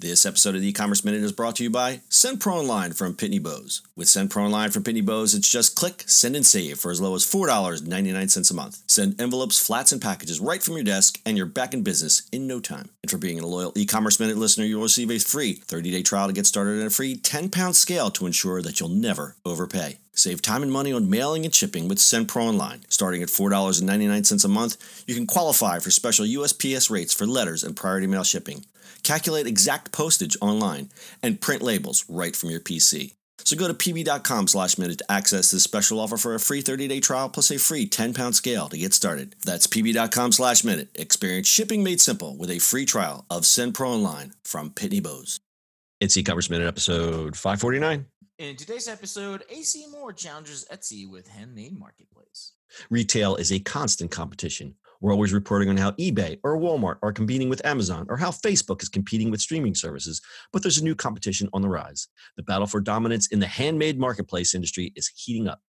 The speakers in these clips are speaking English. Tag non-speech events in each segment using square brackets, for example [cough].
This episode of the e-commerce minute is brought to you by SendPro Online from Pitney Bowes. With SendPro Online from Pitney Bowes, it's just click, send, and save for as low as $4.99 a month. Send envelopes, flats, and packages right from your desk, and you're back in business in no time. And for being a loyal e-commerce minute listener, you'll receive a free 30-day trial to get started and a free 10-pound scale to ensure that you'll never overpay. Save time and money on mailing and shipping with SendPro Online. Starting at $4.99 a month, you can qualify for special USPS rates for letters and priority mail shipping calculate exact postage online, and print labels right from your PC. So go to pb.com slash minute to access this special offer for a free 30-day trial plus a free 10-pound scale to get started. That's pb.com slash minute. Experience shipping made simple with a free trial of SendPro Online from Pitney Bowes. It's e-commerce minute episode 549. In today's episode, AC Moore challenges Etsy with handmade marketplace. Retail is a constant competition. We're always reporting on how eBay or Walmart are competing with Amazon or how Facebook is competing with streaming services, but there's a new competition on the rise. The battle for dominance in the handmade marketplace industry is heating up.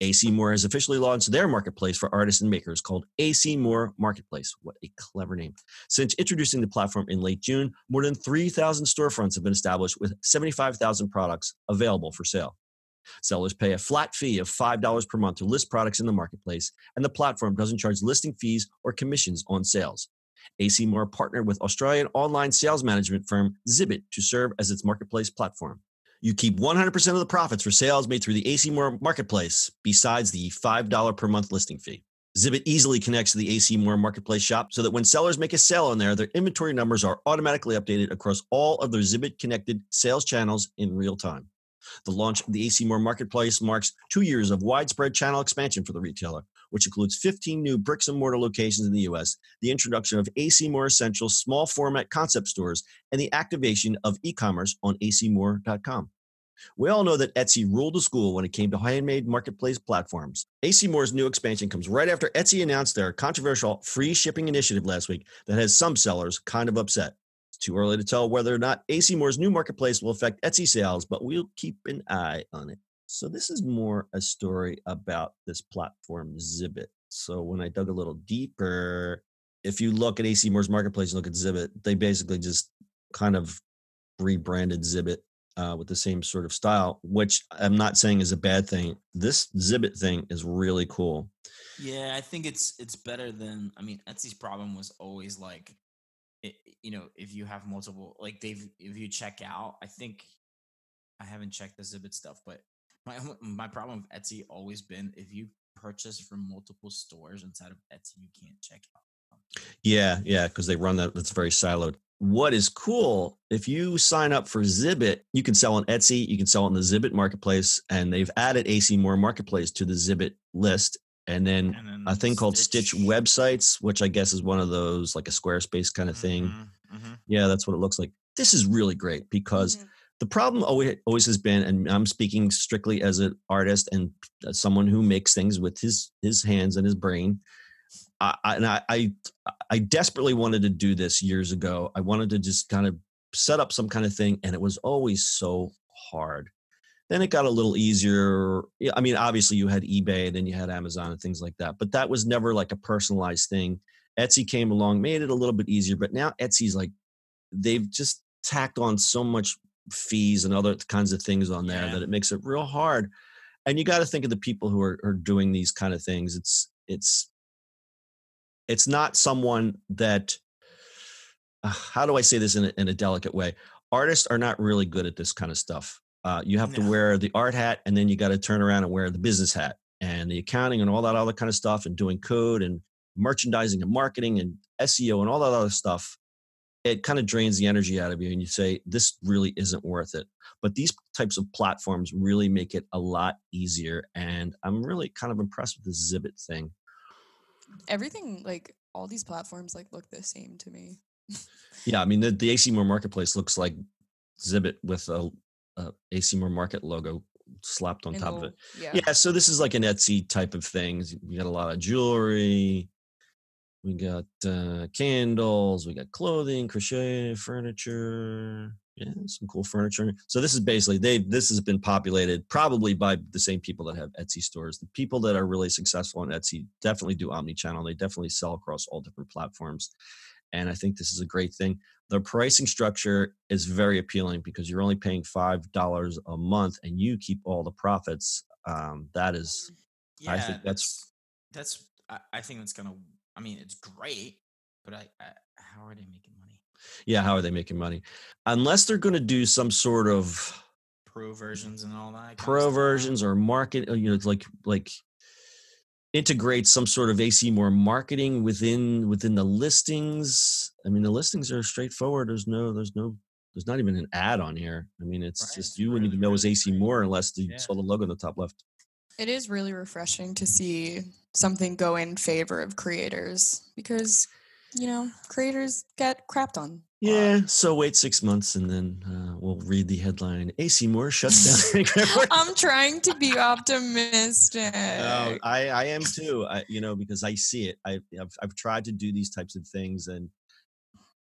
AC Moore has officially launched their marketplace for artists and makers called AC Moore Marketplace. What a clever name. Since introducing the platform in late June, more than 3,000 storefronts have been established with 75,000 products available for sale. Sellers pay a flat fee of $5 per month to list products in the marketplace, and the platform doesn't charge listing fees or commissions on sales. AC Moore partnered with Australian online sales management firm Zibbet to serve as its marketplace platform. You keep 100% of the profits for sales made through the AC Moore marketplace, besides the $5 per month listing fee. Zibbet easily connects to the AC Moore marketplace shop so that when sellers make a sale on there, their inventory numbers are automatically updated across all of their Zibbet connected sales channels in real time. The launch of the AC Moore Marketplace marks two years of widespread channel expansion for the retailer, which includes 15 new bricks and mortar locations in the U.S., the introduction of AC Moore Essential small format concept stores, and the activation of e commerce on acmoore.com. We all know that Etsy ruled the school when it came to handmade marketplace platforms. AC Moore's new expansion comes right after Etsy announced their controversial free shipping initiative last week that has some sellers kind of upset too early to tell whether or not AC Moore's new marketplace will affect Etsy sales, but we'll keep an eye on it. So this is more a story about this platform Zibbet. So when I dug a little deeper, if you look at AC Moore's marketplace and look at Zibbet, they basically just kind of rebranded Zibbet uh, with the same sort of style, which I'm not saying is a bad thing. This Zibbet thing is really cool. Yeah, I think it's it's better than I mean Etsy's problem was always like it, you know, if you have multiple, like they've, if you check out, I think I haven't checked the Zibbet stuff, but my my problem with Etsy always been if you purchase from multiple stores inside of Etsy, you can't check out. Yeah, yeah, because they run that. That's very siloed. What is cool if you sign up for Zibbet, you can sell on Etsy, you can sell on the Zibbet marketplace, and they've added AC Moore marketplace to the Zibbet list and then, and then a thing Stitch. called Stitch websites, which I guess is one of those like a Squarespace kind of thing. Mm-hmm, mm-hmm. Yeah, that's what it looks like. This is really great because mm-hmm. the problem always always has been, and I'm speaking strictly as an artist and someone who makes things with his his hands and his brain. I, and I, I I desperately wanted to do this years ago. I wanted to just kind of set up some kind of thing, and it was always so hard. Then it got a little easier. I mean, obviously you had eBay, then you had Amazon and things like that, but that was never like a personalized thing. Etsy came along, made it a little bit easier, but now Etsy's like they've just tacked on so much fees and other kinds of things on there yeah. that it makes it real hard. And you got to think of the people who are, are doing these kind of things. It's it's it's not someone that uh, how do I say this in a, in a delicate way? Artists are not really good at this kind of stuff. Uh, you have no. to wear the art hat and then you got to turn around and wear the business hat and the accounting and all that other kind of stuff and doing code and merchandising and marketing and SEO and all that other stuff. It kind of drains the energy out of you and you say, this really isn't worth it. But these types of platforms really make it a lot easier. And I'm really kind of impressed with the Zibbet thing. Everything, like all these platforms, like look the same to me. yeah. I mean, the, the AC Moore marketplace looks like Zibbet with a uh, AC Moore Market logo slapped on top of it. Yeah. yeah. So this is like an Etsy type of thing. We got a lot of jewelry. We got uh, candles. We got clothing, crochet, furniture. Yeah, some cool furniture. So this is basically they. This has been populated probably by the same people that have Etsy stores. The people that are really successful on Etsy definitely do omni-channel. They definitely sell across all different platforms, and I think this is a great thing. The pricing structure is very appealing because you're only paying five dollars a month, and you keep all the profits. Um, that is, Yeah, I think that's that's. I, I think that's gonna. I mean, it's great, but I, I how are they making money? Yeah. How are they making money? Unless they're going to do some sort of Pro versions and all that. pro versions or market uh, you know it's like like integrate some sort of AC Moore marketing within within the listings. I mean the listings are straightforward. There's no there's no there's not even an ad on here. I mean it's Right, just it's you wouldn't really, even know it's really AC great. more unless you Yeah. saw the logo on the top left. It is really refreshing to see something go in favor of creators because, you know, creators get crapped on. a lot. Yeah, so wait six months and then uh, we'll read the headline. AC Moore shuts down. [laughs] I'm trying to be optimistic. No, I, I am too. I, you know, because I see it. I, I've, I've tried to do these types of things, and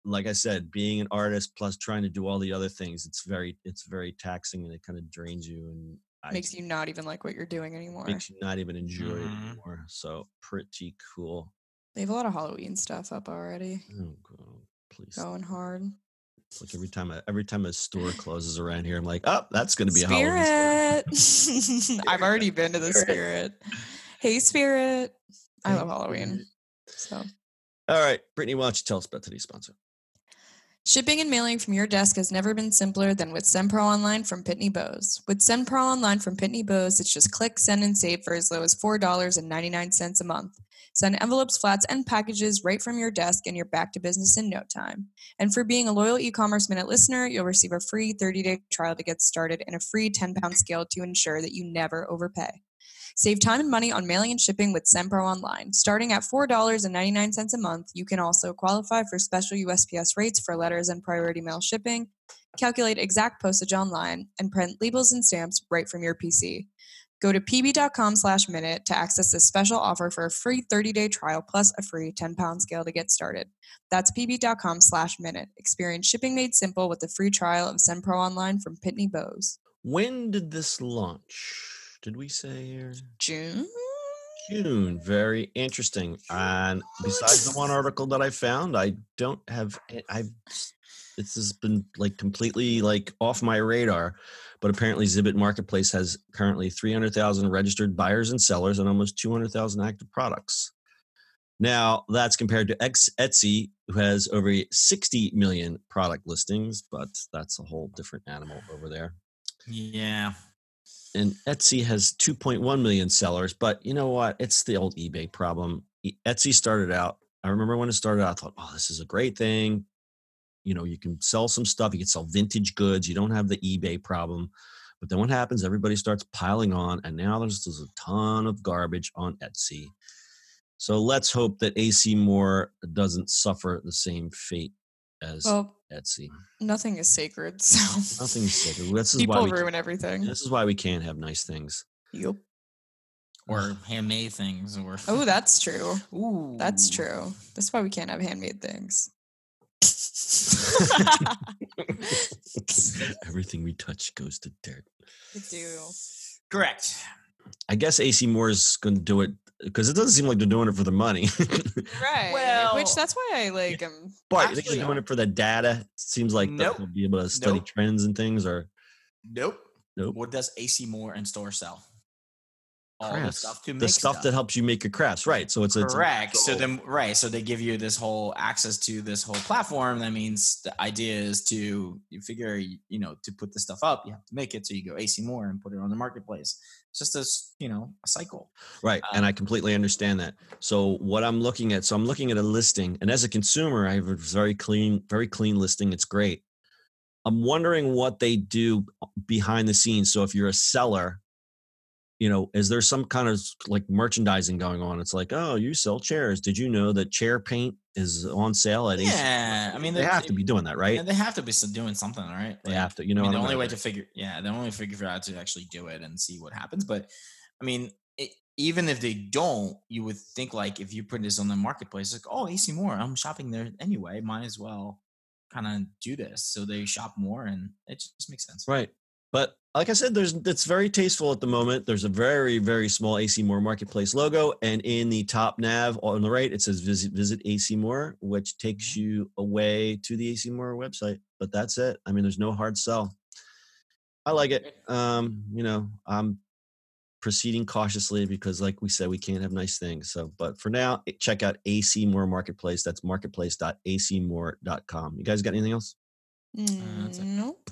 like I said, being an artist plus trying to do all the other things, it's very, it's very taxing, and it kind of drains you, and I, Makes you not even like what you're doing anymore. makes you not even enjoy it Mhm. anymore. So pretty cool. They have a lot of Halloween stuff up already. Oh, God, please. Going hard. It's like every time, I, every time a store closes around here, I'm like, oh, that's going to be a Halloween. Spirit. [laughs] I've [laughs] already been to the Spirit. spirit. Hey, Spirit. I love Halloween. So, All right, Brittany, why don't you tell us about today's sponsor? shipping and mailing from your desk has never been simpler than with SendPro Online from Pitney Bowes. With SendPro Online from Pitney Bowes, it's just click, send, and save for as low as $4.99 a month. Send envelopes, flats, and packages right from your desk, and you're back to business in no time. And for being a loyal e-commerce minute listener, you'll receive a free 30-day trial to get started and a free 10-pound scale to ensure that you never overpay. Save time and money on mailing and shipping with SendPro Online. Starting at $4.99 a month, you can also qualify for special USPS rates for letters and priority mail shipping, calculate exact postage online, and print labels and stamps right from your PC. Go to pb.com slash minute to access this special offer for a free 30-day trial plus a free 10-pound scale to get started. That's pb.com slash minute. Experience shipping made simple with the free trial of SendPro Online from Pitney Bowes. When did this launch? Did we say? June? June. Very interesting. And besides the one article that I found, I don't have. I've This has been like completely like off my radar, but apparently Zibbet Marketplace has currently 300,000 registered buyers and sellers and almost 200,000 active products. Now that's compared to Etsy, who has over 60 million product listings, but that's a whole different animal over there Yeah. And Etsy has 2.1 million sellers. But you know what? It's the old eBay problem. Etsy started out. I remember when it started out, I thought, oh, this is a great thing. You know, you can sell some stuff. You can sell vintage goods. You don't have the eBay problem. But then what happens? Everybody starts piling on, and now there's, there's a ton of garbage on Etsy. So let's hope that AC Moore doesn't suffer the same fate as Well, Etsy. nothing is sacred, [laughs] so Nothing's sacred. This is why people we, ruin everything. this is why we can't have nice things. Yep. Or handmade things or Oh, that's true. Ooh. That's true. That's why we can't have handmade things. [laughs] Everything we touch goes to dirt. I do. Correct. I guess AC Moore's going to do it because it doesn't seem like they're doing it for the money. [laughs] Right. Well- which that's why I like um but Actually, they're doing it for the data? It seems like Nope. they'll be able to study Nope. trends and things or Nope. Nope. What does AC Moore and Store sell? All the crafts. stuff to make the stuff, that helps you make your crafts. Right. So it's it's a- Correct. So so- then, right. So they give you this whole access to this whole platform. That means the idea is to you figure, you know, to put the stuff up, you have to make it. So you go AC Moore and put it on the marketplace. It's just this, you know, a cycle. Right. Uh, and I completely understand that. So what I'm looking at, so I'm looking at a listing, and as a consumer, I have a very clean, very clean listing. It's great. I'm wondering what they do behind the scenes. So if you're a seller, you know, is there some kind of like merchandising going on? It's like, oh, you sell chairs. Did you know that chair paint is on sale at AC? Yeah, I mean, they have to be doing that, right? Yeah, they have to be doing something, right? They have to. You know, I mean, the only way gonna- figure, yeah, the only way to figure out to actually do it and see what happens. But I mean, it, even if they don't, you would think like if you put this on the marketplace, like oh AC Moore, I'm shopping there anyway, might as well kind of do this. So they shop more, and it just makes sense. Right. But like I said, there's it's very tasteful at the moment. There's a very very small AC Moore Marketplace logo, and in the top nav on the right, it says visit visit AC Moore, which takes you away to the AC Moore website. But that's it. I mean, there's no hard sell. I like it. Um, you know, I'm proceeding cautiously because, like we said, we can't have nice things. So, but for now, eh, check out AC Moore Marketplace. That's marketplace.acmoore.com. You guys got anything else? that's it. Mm, nope.